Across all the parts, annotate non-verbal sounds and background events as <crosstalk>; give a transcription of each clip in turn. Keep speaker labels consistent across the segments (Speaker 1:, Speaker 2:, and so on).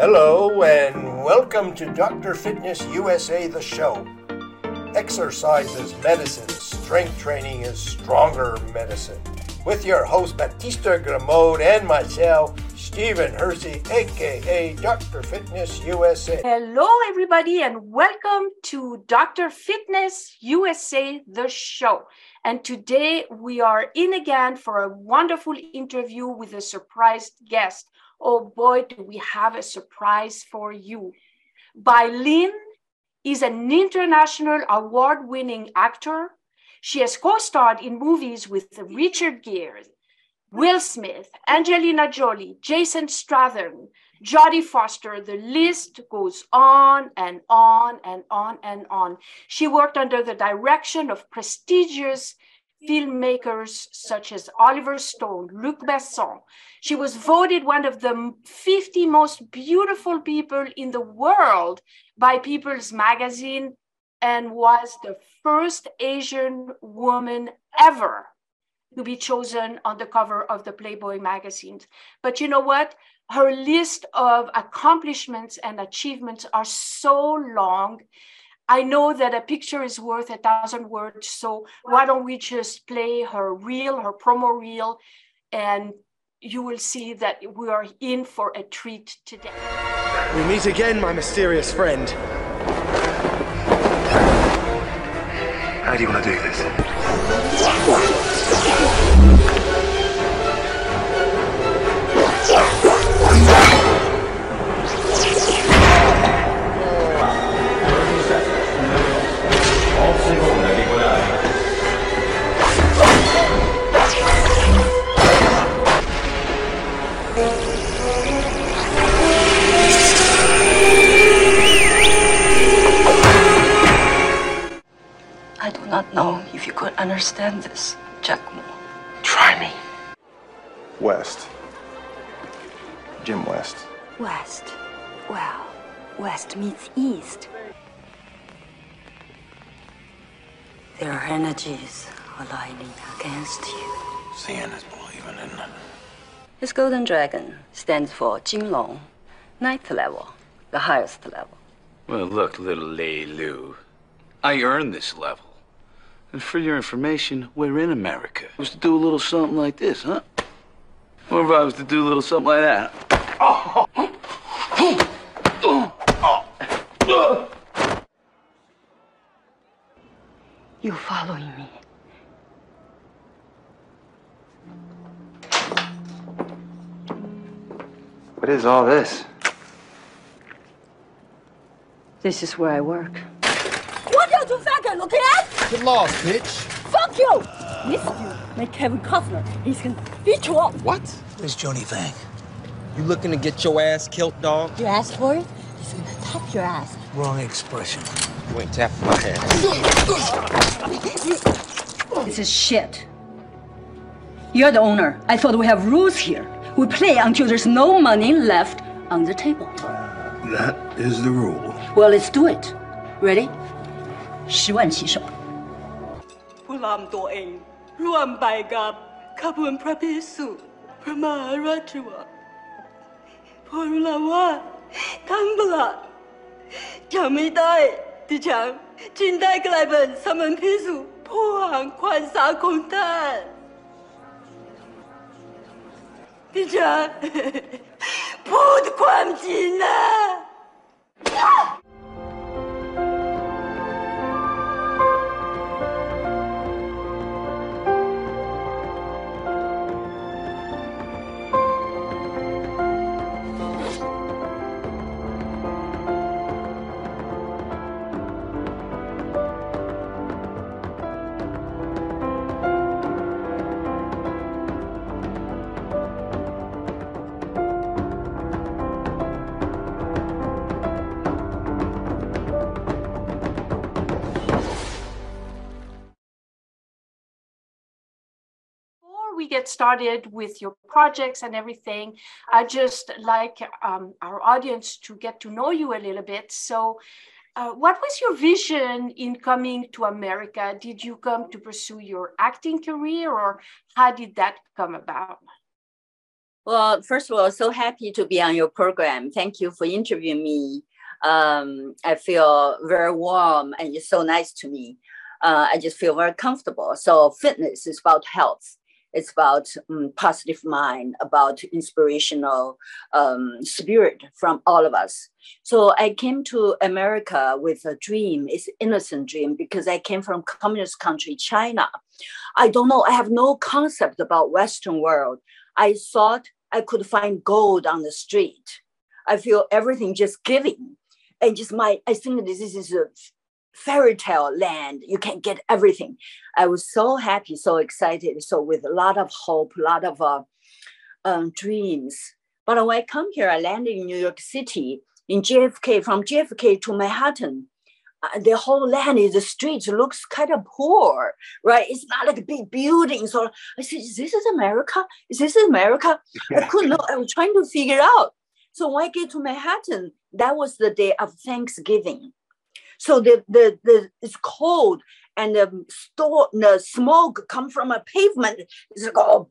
Speaker 1: Hello, and welcome to Dr. Fitness USA, the show. Exercise is medicine, strength training is stronger medicine. With your host, Batista Gramode, and myself, Stephen Hersey, aka Dr. Fitness USA.
Speaker 2: Hello, everybody, and welcome to Dr. Fitness USA, the show. And today we are in again for a wonderful interview with a surprised guest. Oh boy, do we have a surprise for you. Bai is an international award winning actor. She has co starred in movies with Richard Gere, Will Smith, Angelina Jolie, Jason Statham, Jodie Foster. The list goes on and on and on and on. She worked under the direction of prestigious filmmakers such as Oliver Stone, Luc Besson. She was voted one of the 50 most beautiful people in the world by People's Magazine and was the first Asian woman ever to be chosen on the cover of the Playboy magazine. But you know what? Her list of accomplishments and achievements are so long I know that a picture is worth a thousand words. So why don't we just play her reel, her promo reel, and you will see that we are in for a treat today.
Speaker 3: We meet again, my mysterious friend.
Speaker 4: How do you want to do this?
Speaker 5: You could understand this, Jack Moore.
Speaker 4: Try me.
Speaker 6: West. Jim West.
Speaker 7: West. Well, West meets East. There are energies aligning against you.
Speaker 4: Seeing is believing, isn't it?
Speaker 5: This golden dragon stands for Jinlong, ninth level, the highest level.
Speaker 8: Well, look, little Lei Lu. I earned this level. And for your information, we're in America. I was to do a little something like this, huh? What if I was to do a little something like that.
Speaker 5: You following me?
Speaker 6: What is all this?
Speaker 5: This is where I work.
Speaker 9: What are you fucking looking at?
Speaker 3: Get lost, bitch.
Speaker 9: Fuck you! This you. made Kevin Costner. He's gonna beat you up.
Speaker 3: What?
Speaker 4: Where's Johnny Fang?
Speaker 3: You looking to get your ass killed, dog?
Speaker 9: You asked for it? He's gonna tap your ass.
Speaker 4: Wrong expression.
Speaker 3: You ain't tapping my ass.
Speaker 5: This is shit. You're the owner. I thought we have rules here. We play until there's no money left on the table.
Speaker 4: That is the rule.
Speaker 5: Well, let's do it. Ready? 十万骑手。
Speaker 9: 波拉姆托英，銮拜伽，卡布恩帕比苏，帕玛拉图瓦。波拉瓦，坦布拉，尚没得，蒂昌，真得克莱本，萨曼提苏，波昂宽萨空泰。蒂昌，波德昆
Speaker 2: 真呐。Get started with your projects and everything, I just like um, our audience to get to know you a little bit. So, uh, what was your vision in coming to America? Did you come to pursue your acting career, or how did that come about?
Speaker 10: Well, first of all, so happy to be on your program. Thank you for interviewing me. Um, I feel very warm and it's so nice to me. Uh, I just feel very comfortable. So, fitness is about health. It's about um, positive mind, about inspirational um, spirit from all of us. So I came to America with a dream. It's innocent dream because I came from communist country China. I don't know. I have no concept about Western world. I thought I could find gold on the street. I feel everything just giving. And just my, I think this is a fairy tale land. You can get everything. I was so happy, so excited. So with a lot of hope, a lot of uh, um, dreams. But when I come here, I landed in New York City, in JFK, from JFK to Manhattan uh, the whole land is the streets looks kind of poor, right? It's not like big buildings. Or I said, is this is America? Is this America? <laughs> I couldn't know. I was trying to figure out. So when I get to Manhattan, that was the day of Thanksgiving. So the the, the it's cold and the store the smoke come from a pavement. It's like all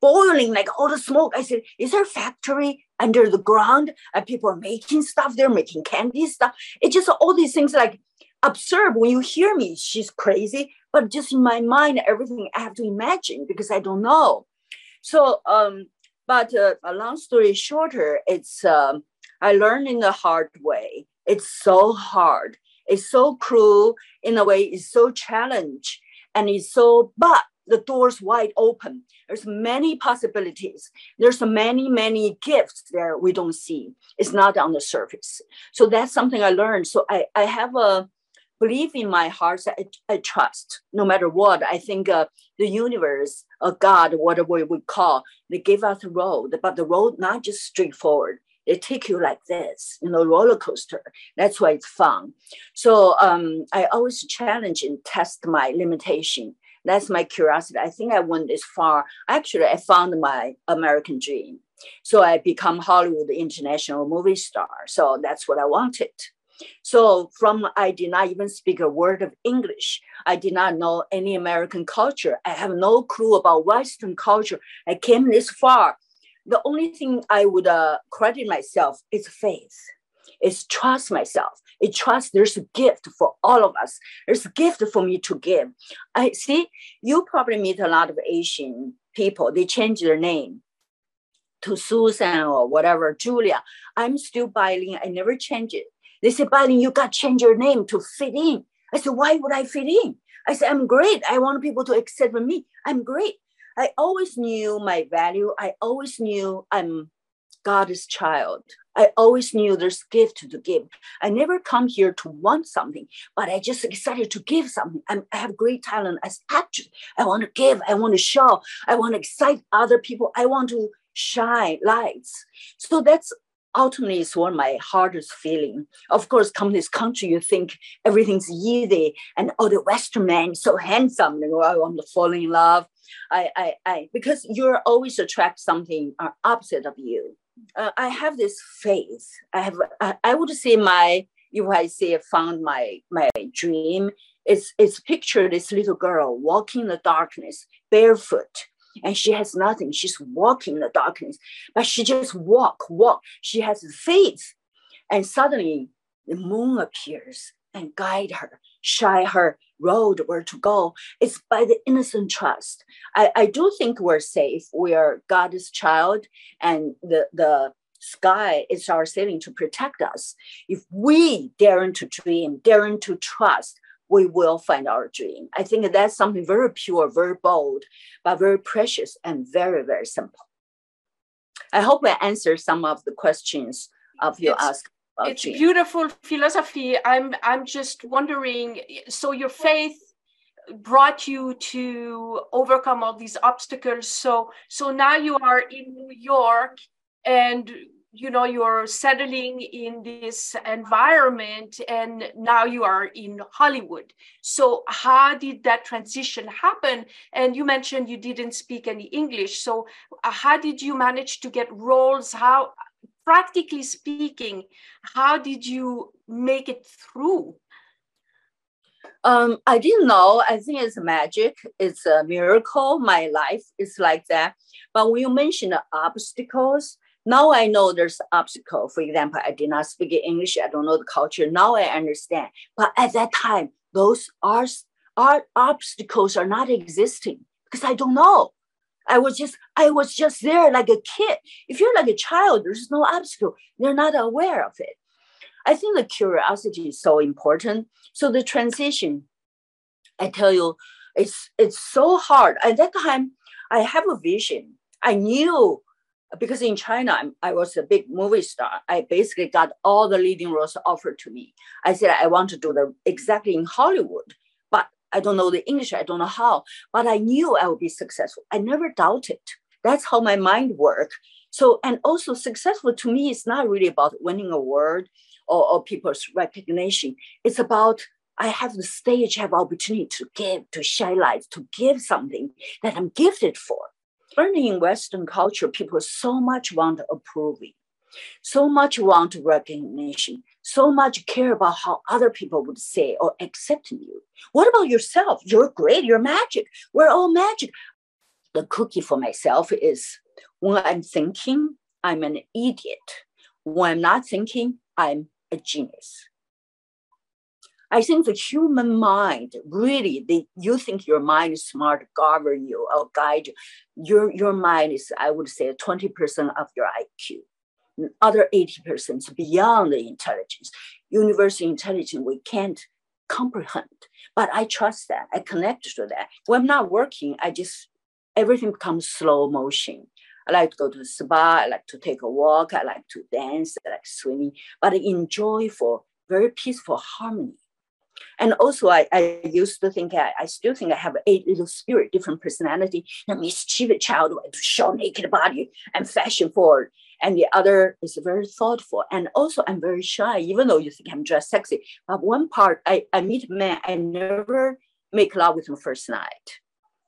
Speaker 10: boiling, like all the smoke. I said, is there a factory under the ground? And people are making stuff. They're making candy stuff. It's just all these things like absurd when you hear me she's crazy but just in my mind everything i have to imagine because i don't know. So um but uh, a long story shorter it's um i learned in the hard way. It's so hard it's so cruel in a way it's so challenge and it's so but the doors wide open. There's many possibilities. There's many, many gifts there we don't see. It's not on the surface. So that's something I learned. So I, I have a belief in my heart that I, I trust no matter what. I think uh, the universe, a God, whatever we call, they give us a road, but the road not just straightforward. They take you like this, you know, roller coaster. That's why it's fun. So um, I always challenge and test my limitation that's my curiosity. I think I went this far. Actually, I found my American dream. So I become Hollywood international movie star. So that's what I wanted. So from I did not even speak a word of English. I did not know any American culture. I have no clue about Western culture. I came this far. The only thing I would uh, credit myself is faith. Is trust myself. It trust there's a gift for all of us. There's a gift for me to give. I see you probably meet a lot of Asian people. They change their name to Susan or whatever, Julia. I'm still Bai Ling. I never change it. They say, Bai Ling, you got to change your name to fit in. I said, why would I fit in? I said, I'm great. I want people to accept me. I'm great. I always knew my value. I always knew I'm God's child. I always knew there's gift to give. I never come here to want something, but I just decided to give something. I'm, i have great talent as actress. I want to give. I want to show. I want to excite other people. I want to shine lights. So that's ultimately is of my hardest feeling. Of course, come this country, you think everything's easy, and oh, the Western man so handsome. You know, I want to fall in love. I, I, I, because you're always attract something opposite of you uh, I have this faith. I have. I, I would say my. If I say found my my dream, it's it's picture this little girl walking in the darkness barefoot, and she has nothing. She's walking in the darkness, but she just walk walk. She has faith, and suddenly the moon appears and guide her, shine her road where to go. It's by the innocent trust. I, I do think we're safe. We are God's child, and the the sky is our ceiling to protect us. If we daring to dream, daring to trust, we will find our dream. I think that's something very pure, very bold, but very precious and very, very simple. I hope I answered some of the questions of you asked
Speaker 2: it's beautiful philosophy i'm i'm just wondering so your faith brought you to overcome all these obstacles so so now you are in new york and you know you're settling in this environment and now you are in hollywood so how did that transition happen and you mentioned you didn't speak any english so uh, how did you manage to get roles how practically speaking, how did you make it through?
Speaker 10: Um, I didn't know. I think it's magic. It's a miracle. My life is like that. But when you mention obstacles, now I know there's obstacle. For example, I did not speak English. I don't know the culture. Now I understand. But at that time, those are, are obstacles are not existing because I don't know. I was just I was just there like a kid. If you're like a child, there's no obstacle. They're not aware of it. I think the curiosity is so important. So the transition, I tell you, it's it's so hard. At that time, I have a vision. I knew because in China I'm, was a big movie star. I basically got all the leading roles offered to me. I said I want to do the exactly in Hollywood, but I don't know the English. I don't know how, but I knew I would be successful. I never doubted. That's how my mind worked. So and also successful to me is not really about winning a award or, or people's recognition. It's about I have the stage, have opportunity to give, to shine light, to give something that I'm gifted for. Learning in Western culture, people so much want approving, so much want recognition, so much care about how other people would say or accept you. What about yourself? You're great, you're magic. We're all magic. The cookie for myself is when I'm thinking, I'm an idiot. When I'm not thinking, I'm a genius. I think the human mind really, you think your mind is smart, govern you or guide you. Your, your mind is, I would say, 20% of your IQ. Other 80% is beyond the intelligence. Universal intelligence, we can't comprehend. But I trust that. I connect to that. When I'm not working, I just, everything becomes slow motion. I like to go to the spa. I like to take a walk. I like to dance. I like swimming, but I enjoy for very peaceful harmony. And also, I, I used to think, I, I still think I have a little spirit, different personality, a mischievous child to show naked body and fashion forward. And the other is very thoughtful. And also, I'm very shy, even though you think I'm dressed sexy. But one part, I, I meet a man, I never make love with him first night.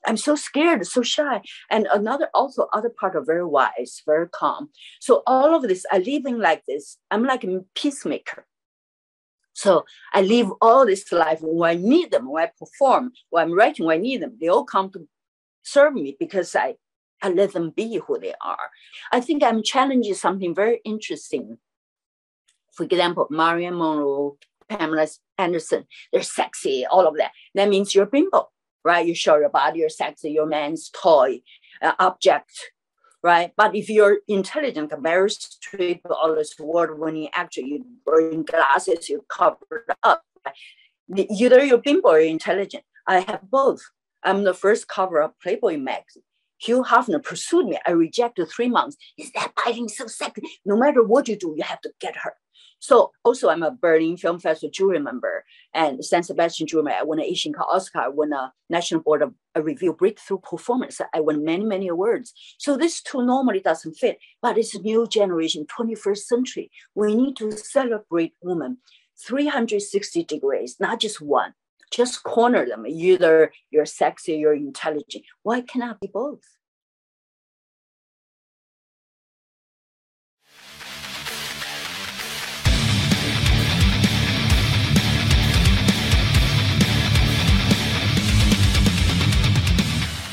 Speaker 10: I'm so scared, so shy. And another, also other part are very wise, very calm. So all of this, I living like this. I'm like a peacemaker. So I live all this life when I need them, when I perform, when I'm writing, when I need them, they all come to serve me because I, I let them be who they are. I think I'm challenging something very interesting. For example, Marilyn Monroe, Pamela Anderson, they're sexy, all of that. That means you're bimbo right? You show your body, your sex, your man's toy, uh, object, right? But if you're intelligent, a very straight, all this word-winning actor, you wearing glasses, you covered up. Right? Either you're bimbo or you're intelligent. I have both. I'm the first cover of Playboy magazine. Hugh Hefner pursued me. I rejected three months. Is that biting so sexy? No matter what you do, you have to get her. So also I'm a Berlin Film Festival jury member and San Sebastian jury member. I won an Asian Oscar, I won a National Board of a Review Breakthrough Performance. I won many, many awards. So this too normally doesn't fit, but it's a new generation, 21st century. We need to celebrate women 360 degrees, not just one. Just corner them. Either you're sexy, you're intelligent. Why cannot be both?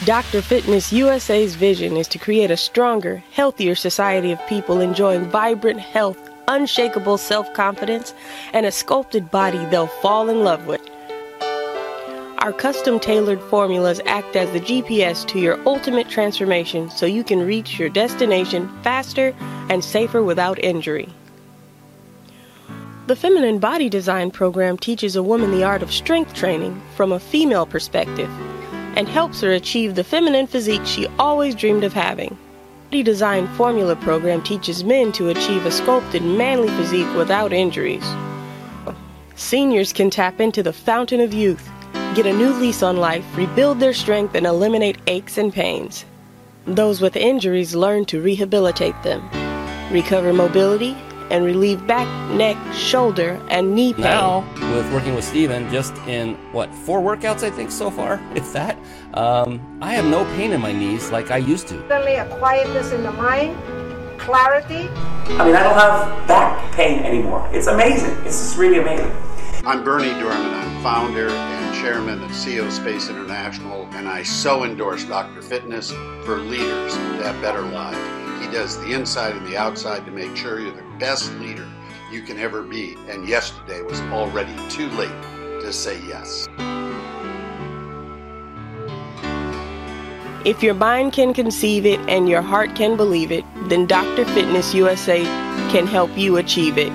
Speaker 11: Dr. Fitness USA's vision is to create a stronger, healthier society of people enjoying vibrant health, unshakable self confidence, and a sculpted body they'll fall in love with. Our custom tailored formulas act as the GPS to your ultimate transformation so you can reach your destination faster and safer without injury. The Feminine Body Design program teaches a woman the art of strength training from a female perspective and helps her achieve the feminine physique she always dreamed of having. The Design Formula program teaches men to achieve a sculpted manly physique without injuries. Seniors can tap into the fountain of youth, get a new lease on life, rebuild their strength, and eliminate aches and pains. Those with injuries learn to rehabilitate them, recover mobility, and relieve back, neck, shoulder, and knee pain.
Speaker 12: Now, with working with Steven, just in what, four workouts I think so far, <laughs> if that, um, I have no pain in my knees like I used to.
Speaker 13: Suddenly, a quietness in the mind, clarity.
Speaker 14: I mean, I don't have back pain anymore. It's amazing. It's just really amazing.
Speaker 15: I'm Bernie Dohrmann. I'm founder and
Speaker 14: chairman of CEO Space International, and I so endorse Dr. Fitness for leaders to have better lives. He does the inside and the outside to make sure you're the best leader you can ever be. And yesterday was already too late to say yes.
Speaker 11: If your mind can conceive it and your heart can believe it, then Dr. Fitness USA can help you achieve it.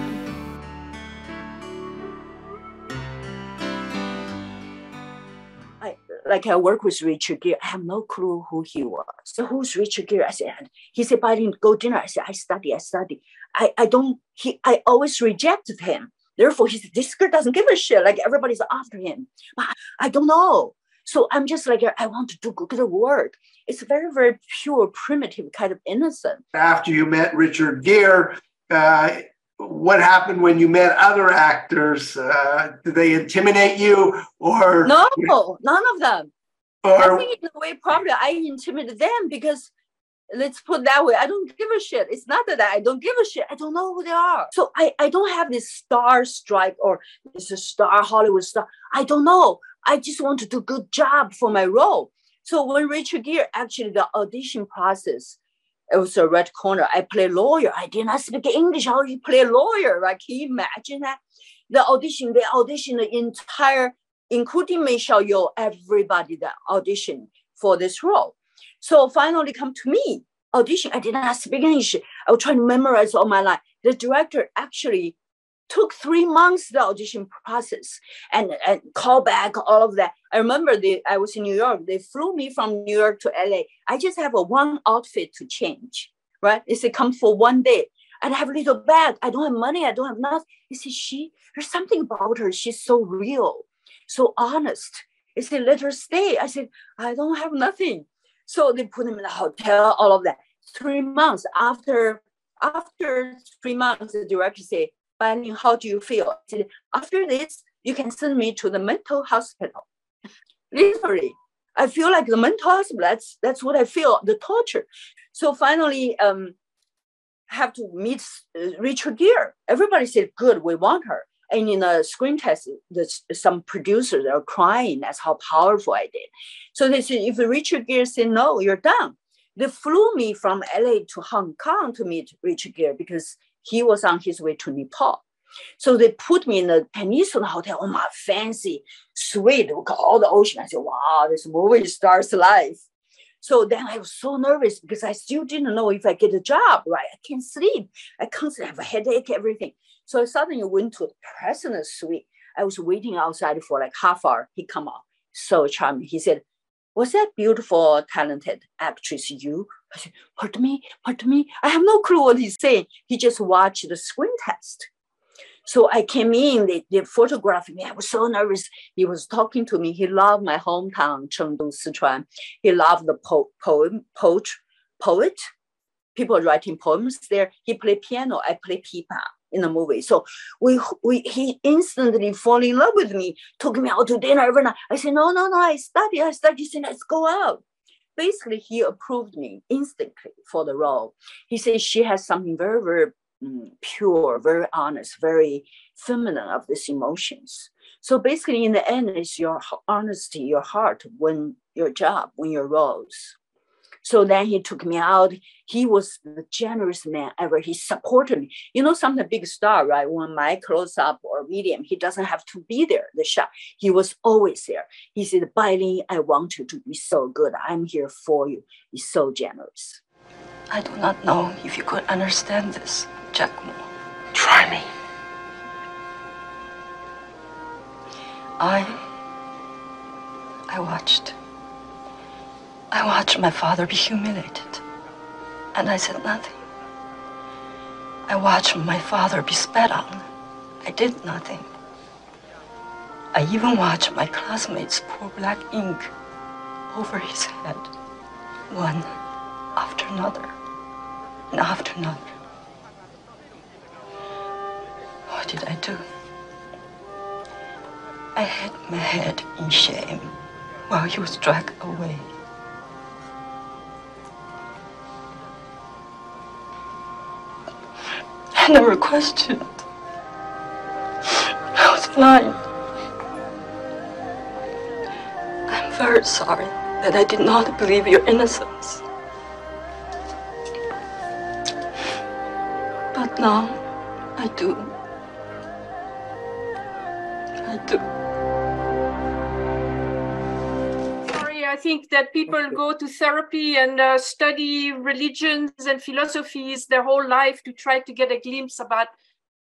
Speaker 10: I, like I work with Richard Gere, I have no clue who he was. So who's Richard Gere? I said, he said, "By go dinner. I said, I study, I study. I, I don't, he, I always rejected him. Therefore, he said, this girl doesn't give a shit. Like everybody's after him. But I don't know. So I'm just like, I want to do good work. It's very, very pure, primitive, kind of innocent.
Speaker 1: After you met Richard Gere, uh, what happened when you met other actors? Uh, did they intimidate you or?
Speaker 10: No, none of them.
Speaker 1: Or,
Speaker 10: I think in a way, probably I intimidated them because let's put it that way. I don't give a shit. It's not that I don't give a shit. I don't know who they are. So I, I don't have this star strike or it's a star Hollywood star. I don't know. I just want to do a good job for my role. So when Richard Gere, actually the audition process, it was a red corner. I play lawyer. I did not speak English. How you play lawyer? Right? Can you imagine that? The audition, they auditioned the entire, including Michelle Yeoh, everybody that auditioned for this role. So finally come to me, audition. I did not speak English. I was trying to memorize all my life. The director actually took three months the audition process and, and call back all of that. I remember the, I was in New York. They flew me from New York to LA. I just have a one outfit to change, right? They said, come for one day. And I have a little bag. I don't have money. I don't have nothing. He said, she, there's something about her. She's so real, so honest. He said, let her stay. I said, I don't have nothing. So they put him in a hotel, all of that. Three months after, after three months, the director said, Bai Ling, how do you feel? Said, after this, you can send me to the mental hospital. Literally, I feel like the mental hospital. That's that's what I feel. The torture. So finally, um, have to meet uh, Richard Gere. Everybody said, "Good, we want her." And in a screen test, some producers are crying. That's how powerful I did. So they said, if Richard Gere said no, you're done. They flew me from LA to Hong Kong to meet Richard Gere because he was on his way to Nepal. So they put me in the Peninsula Hotel. Oh my fancy suite, at all the ocean. I said, wow, this movie star's life. So then I was so nervous because I still didn't know if I get a job, right? I can't sleep. I constantly have a headache, everything. So I suddenly went to the president's suite. I was waiting outside for like half hour. He come out, so charming. He said, was that beautiful, talented actress you? I said, pardon me, pardon me. I have no clue what he's saying. He just watched the screen test. So I came in, they, they photographed me. I was so nervous. He was talking to me. He loved my hometown, Chengdu, Sichuan. He loved the po- poem, poet, poet, people writing poems there. He played piano. I play pipa in the movie. So we, we he instantly fall in love with me, took me out to dinner every night. I said, no, no, no, I study, I study. He said, let's go out. Basically, he approved me instantly for the role. He said she has something very, very mm, pure, very honest, very feminine of these emotions. So basically, in the end, it's your honesty, your heart, when your job, when your roles. So then he took me out. He was the generous man ever. He supported me. You know, some the big star, right? When my close up or medium, he doesn't have to be there, the shot. He was always there. He said, Bailey, I want you to be so good. I'm here for you. He's so generous.
Speaker 7: I do not know if you could understand this, Jack Moore.
Speaker 3: Try me.
Speaker 7: I. I watched. I watched my father be humiliated, and I said nothing. I watched my father be spat on. I did nothing. I even watched my classmates pour black ink over his head, one after another, and after another. What did I do? I hid my head in shame while he was dragged away. I never questioned. I was blind. I'm very sorry that I did not believe your innocence. But now I do.
Speaker 2: Think that people go to therapy and uh, study religions and philosophies their whole life to try to get a glimpse about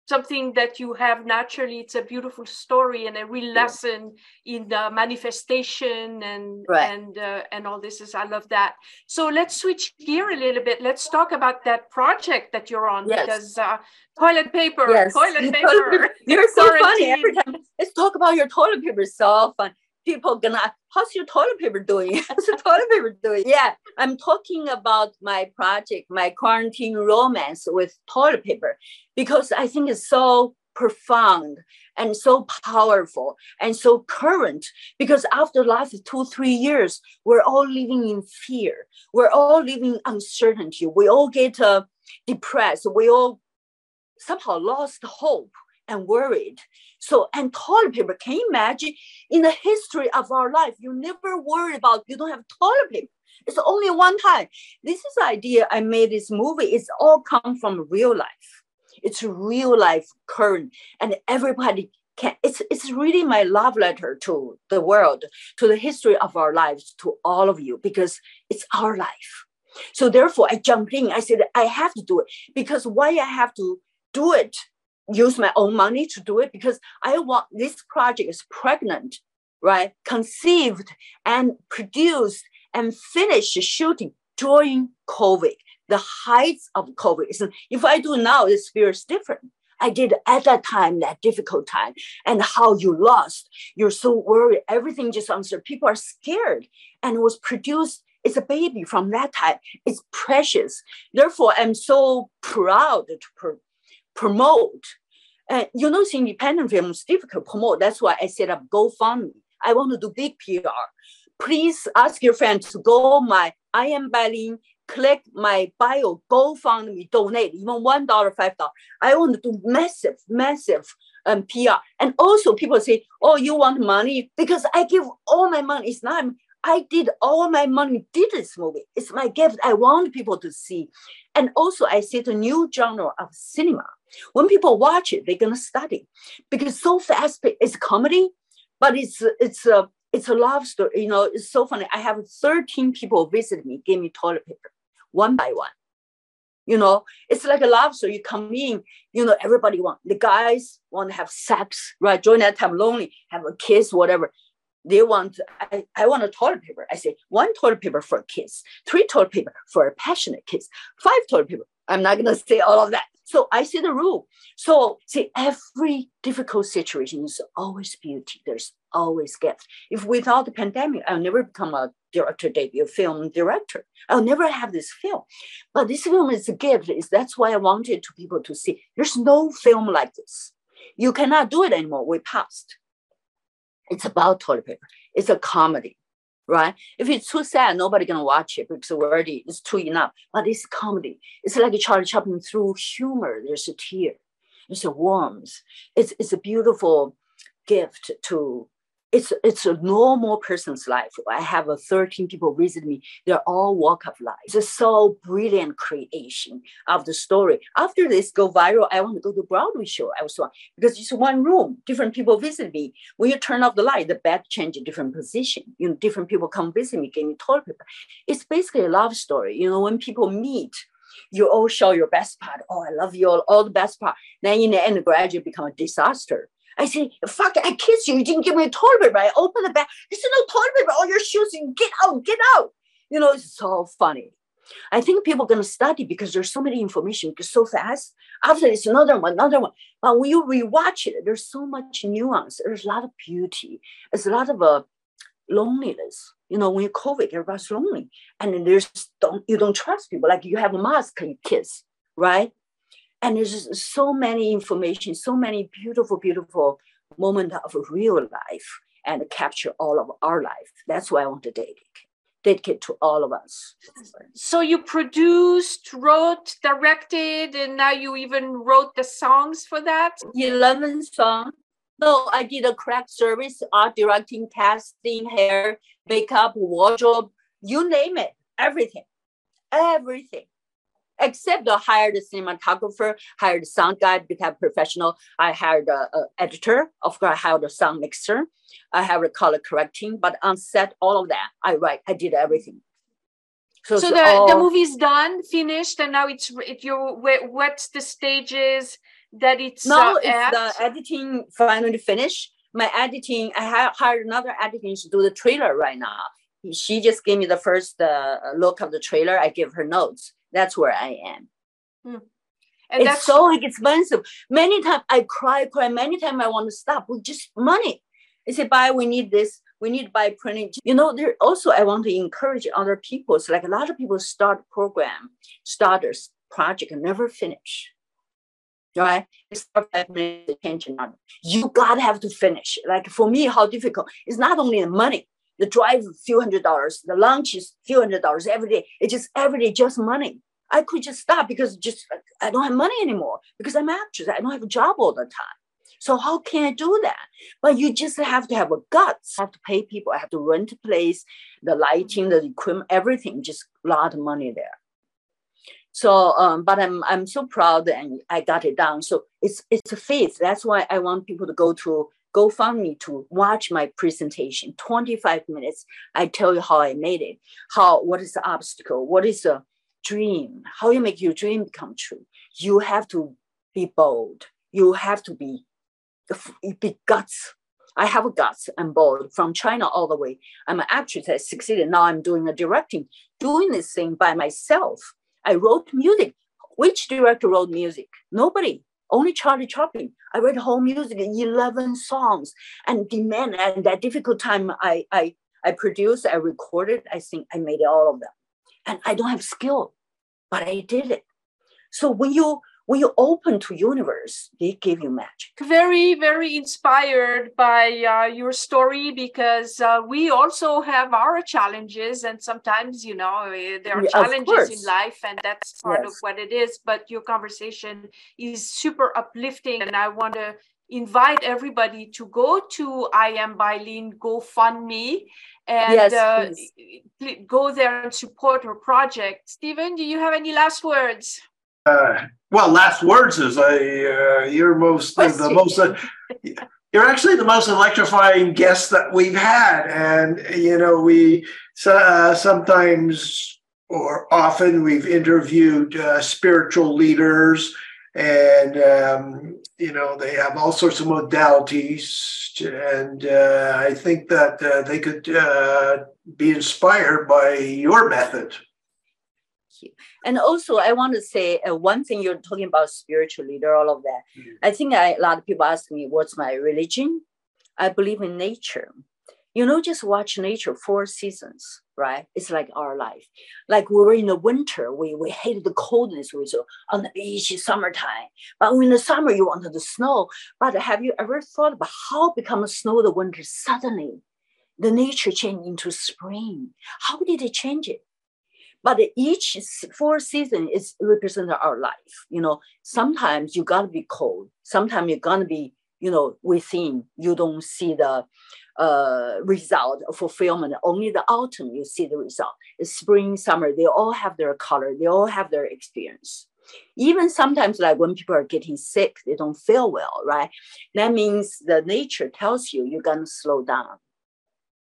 Speaker 2: something that you have naturally. It's a beautiful story and a real lesson in the manifestation and
Speaker 10: right.
Speaker 2: and uh, and all this is i love that. So let's switch gear a little bit. Let's talk about that project that you're on
Speaker 10: yes.
Speaker 2: because uh, toilet paper
Speaker 10: yes.
Speaker 2: toilet <laughs> paper
Speaker 10: you're so funny. Every time let's talk about your toilet paper. So fun people gonna how's your toilet paper doing? <laughs> How's your toilet paper doing? Yeah i'm talking about my project my quarantine romance with toilet paper because i think it's so profound and so powerful and so current because after last two three years we're all living in fear. We're all living uncertainty. We all get uh, depressed. We all somehow lost hope and worried. So, and toilet paper, can you imagine in the history of our life, you never worry about you don't have toilet paper. It's only one time. This is the idea I made this movie. It's all come from real life. It's real life current, and everybody can. It's it's really my love letter to the world, to the history of our lives, to all of you, because it's our life. So therefore, I jumped in. I said I have to do it because why I have to do it use my own money to do it because I want this project is pregnant, right? Conceived and produced and finished shooting during COVID, the heights of COVID. If I do now, the feels different. I did at that time, that difficult time, and how you lost. You're so worried. Everything just uncertain. People are scared. And it was produced, it's a baby from that time. It's precious. Therefore, I'm so proud to pr- promote and you know, independent film is difficult to promote. That's why I set up GoFundMe. I want to do big PR. Please ask your friends to go my I am Berlin, click my bio, GoFundMe, donate, even one dollar, five dollars. I want to do massive, massive um, PR. And also people say, oh, you want money? Because I give all my money. It's not I did all my money, did this movie. It's my gift. I want people to see. And also I set a new genre of cinema when people watch it, they're gonna study because so fast it's comedy, but it's it's a it's a love story. You know, it's so funny. I have 13 people visit me, give me toilet paper, one by one. You know, it's like a love story. You come in, you know, everybody want the guys want to have sex, right? During that time, lonely, have a kiss, whatever. They want, I, I want a toilet paper. I say one toilet paper for a kiss, three toilet paper for a passionate kiss, five toilet paper. I'm not gonna say all of that. So I see the rule. So see, every difficult situation is always beauty. There's always gift. If without the pandemic, I'll never become a director debut film director. I'll never have this film. But this film is a gift. Is that's why I wanted to people to see. There's no film like this. You cannot do it anymore. We passed. It's about toilet paper. It's a comedy right? If it's too sad, nobody gonna watch it because already it's too enough. But it's comedy. It's like Charlie Chaplin through humor. There's a tear. There's a warmth. It's it's a beautiful gift to it's it's a normal person's life. I have a 13 people visit me. They're all walk of life. It's a so brilliant creation of the story. After this go viral, I want to go to Broadway show. I was one because it's one room. Different people visit me. When you turn off the light, the bed change a different position. You know, different people come visit me, give me toilet paper. It's basically a love story. You know, when people meet, you all show your best part. Oh, I love you all, all the best part. Then in the end, gradually become a disaster I say, fuck, I kissed you. You didn't give me a toilet paper. I opened the bag. He said, no toilet paper. All your shoes. And get out, get out. You know, it's so funny. I think people are going to study because there's so many information because so fast. After it's another one, another one. But when you rewatch it, there's so much nuance. There's a lot of beauty. There's a lot of uh, loneliness. You know, when you're COVID, everybody's lonely, and there's don't you don't trust people. Like you have a mask, you kiss, right? And there's just so many information so many beautiful beautiful moment of real life and capture all of our life. That's why i want to dedicate dedicate to all of us.
Speaker 2: So you produced wrote directed and now you even wrote the songs for that?
Speaker 10: 11 songs. No, I did a craft service, art directing, casting, hair, makeup, wardrobe, you name it, everything, everything. Except I hired a cinematographer, hired a sound guy, become professional. I hired a, a editor. Of course, I hired a sound mixer. I have a color correcting, but on set, all of that, I write. I did everything.
Speaker 2: So, so the, all... the movie's done, finished, and now it's it, you. What's the stages that it's
Speaker 10: now
Speaker 2: uh,
Speaker 10: it's at? the editing finally finished. My editing, I hired another editing to do the trailer right now. She just gave me the first uh, look of the trailer. I give her notes. That's where I am. Hmm. And it's so expensive. Many times I cry, cry. Many times I want to stop with just money. I say, "Buy, we need this we need buy printing you know there also i want to encourage other people so like a lot of people start program starters project and never finish right It's not attention on you gotta have to finish like for me how difficult it's not only the money the drive a few hundred dollars the lunch is a few hundred dollars every day it's just every day just money i could just stop because just i don't have money anymore because i'm actress i don't have a job all the time so how can I do that? But you just have to have a guts. I have to pay people. I have to rent a place, the lighting, the equipment, everything. Just a lot of money there. So, um, but I'm I'm so proud and I got it done. So it's it's a faith. That's why I want people to go to GoFundMe to watch my presentation. 25 minutes. I tell you how I made it. How what is the obstacle? What is the dream? How you make your dream come true? You have to be bold. You have to be big guts. I have guts and bold from China all the way. I'm an actress. I succeeded. Now I'm doing a directing, doing this thing by myself. I wrote music. Which director wrote music? Nobody. Only Charlie Chaplin. I wrote whole music, 11 songs. And demand and that difficult time I, I, I produced, I recorded, I think I made all of them. And I don't have skill, but I did it. So when you when you open to universe they give you magic
Speaker 2: very very inspired by uh, your story because uh, we also have our challenges and sometimes you know eh, there are yeah, challenges in life and that's part yes. of what it is but your conversation is super uplifting and i want to invite everybody to go to I am Bai Ling GoFundMe and yes, uh, go there and support her project. Stephen, do you have any last words?
Speaker 1: Uh, well, last words is a uh, you're most uh, the most. Uh, you're actually the most electrifying guest that we've had, and you know we uh, sometimes or often we've interviewed uh, spiritual leaders, and um, you know they have all sorts of modalities, and uh, I think that uh, they could be inspired by your method
Speaker 10: you. And also, I want to say uh, one thing you're talking about spiritual leader, all of that. Mm-hmm. I think I, a lot of people ask me, what's my religion? I believe in nature. You know, just watch nature four seasons, right? It's like our life. Like we were in the winter, we, we hated the coldness. We were on the beach, summertime. But in the summer, you wanted the snow. But have you ever thought about how become snow the winter suddenly? The nature changed into spring. How did it change it? But each four season is represent our life you know? Sometimes you gotta be cold. Sometimes you're gonna be you know within. You don't see the uh, result of fulfillment. Only the autumn you see the result. The spring summer they all have their color. They all have their experience. Even sometimes like when people are getting sick they don't feel well right? That means the nature tells you you're gonna slow down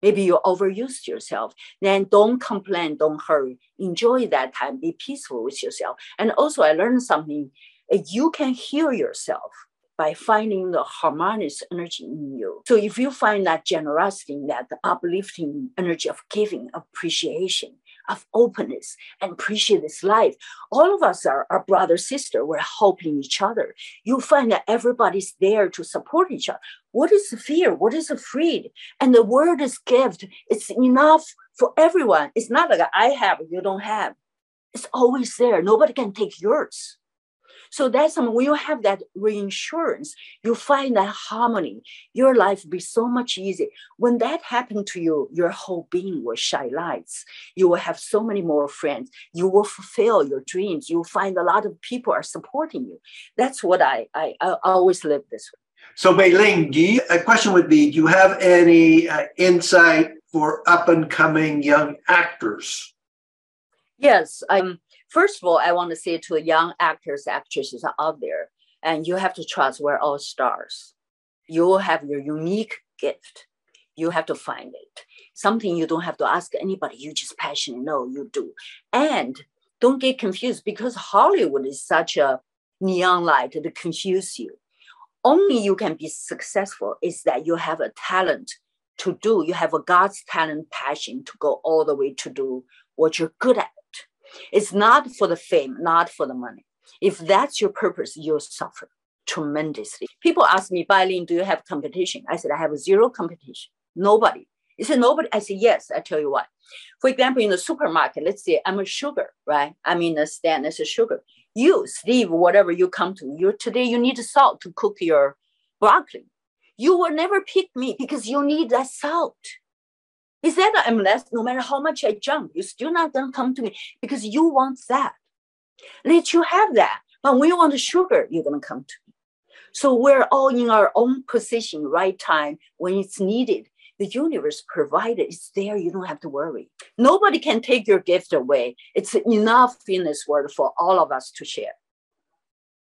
Speaker 10: Maybe you overused yourself. Then don't complain, don't hurry. Enjoy that time. Be peaceful with yourself. And also, I learned something. Uh, you can heal yourself by finding the harmonious energy in you. So if you find that generosity, that uplifting energy of giving, appreciation, of openness and appreciate this life. All of us are, are brother, sister. We're helping each other. You find that everybody's there to support each other. What is fear? What is freed? And the word is gift. It's enough for everyone. It's not like I have, you don't have. It's always there. Nobody can take yours. So that's something when you have that reinsurance, you find that harmony, your life will be so much easier. When that happened to you, your whole being will shine lights. You will have so many more friends. You will fulfill your dreams. You will find a lot of people are supporting you. That's what I I, I always live this way.
Speaker 1: So, Bai Ling, do you, a question would be: Do you have any uh, insight for up and coming young actors?
Speaker 10: Yes. Um, first of all, I want to say to young actors, actresses out there, and you have to trust we're all stars. You have your unique gift. You have to find it. Something you don't have to ask anybody. You just passionate. No, you do. And don't get confused because Hollywood is such a neon light to confuse you. Only you can be successful is that you have a talent to do. You have a God's talent passion to go all the way to do what you're good at. It's not for the fame, not for the money. If that's your purpose, you'll suffer tremendously. People ask me, Bai Ling, do you have competition? I said, I have zero competition. Nobody. He said, nobody. I said, yes. I tell you what. For example, in the supermarket, let's say I'm a sugar, right? I'm in a stand as a sugar. You, Steve, whatever you come to, you today you need salt to cook your broccoli. You will never pick me because you need that salt. That I'm less, no matter how much I jump, you're still not gonna come to me because you want that. Let you have that. But when you want the sugar, you're gonna come to me. So we're all in our own position, right time when it's needed. The universe provided, it's there, you don't have to worry. Nobody can take your gift away. It's enough in this world for all of us to share.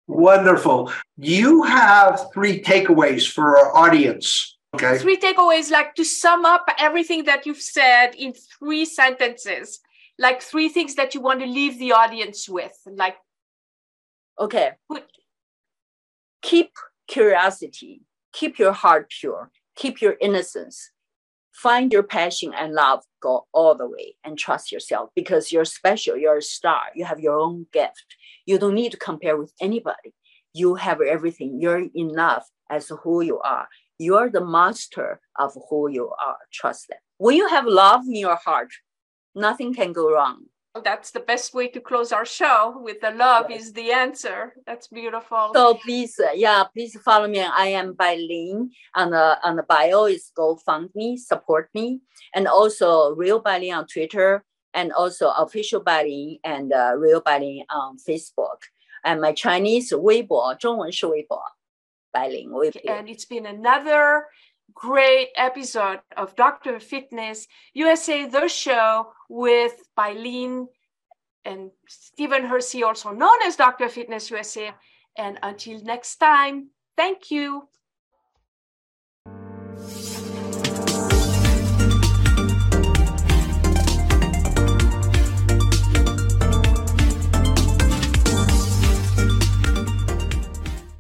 Speaker 1: Wonderful. You have three takeaways for our audience. Okay.
Speaker 2: Three takeaways, like to sum up everything that you've said in three sentences, like three things that you want to leave the audience with. Like,
Speaker 10: okay. Keep curiosity, keep your heart pure, keep your innocence, find your passion and love, go all the way and trust yourself because you're special, you're a star, you have your own gift you don't need to compare with anybody. You have everything. You're enough as who you are. You're the master of who you are. Trust that. When you have love in your heart, nothing can go wrong.
Speaker 2: That's the best way to close our show with the love yes. is the answer. That's beautiful.
Speaker 10: So please, uh, yeah, please follow me. I am Bai Ling on the on the bio is GoFundMe, support me, and also Real by Bai Ling on Twitter and also official Bai Ling and uh, real Bai Ling on Facebook. And my Chinese Weibo, 中文是微博,
Speaker 2: And it's been another great episode of Doctor Fitness USA, the show with Bai Ling and Stephen Hersey, also known as Doctor Fitness USA. And until next time, thank you.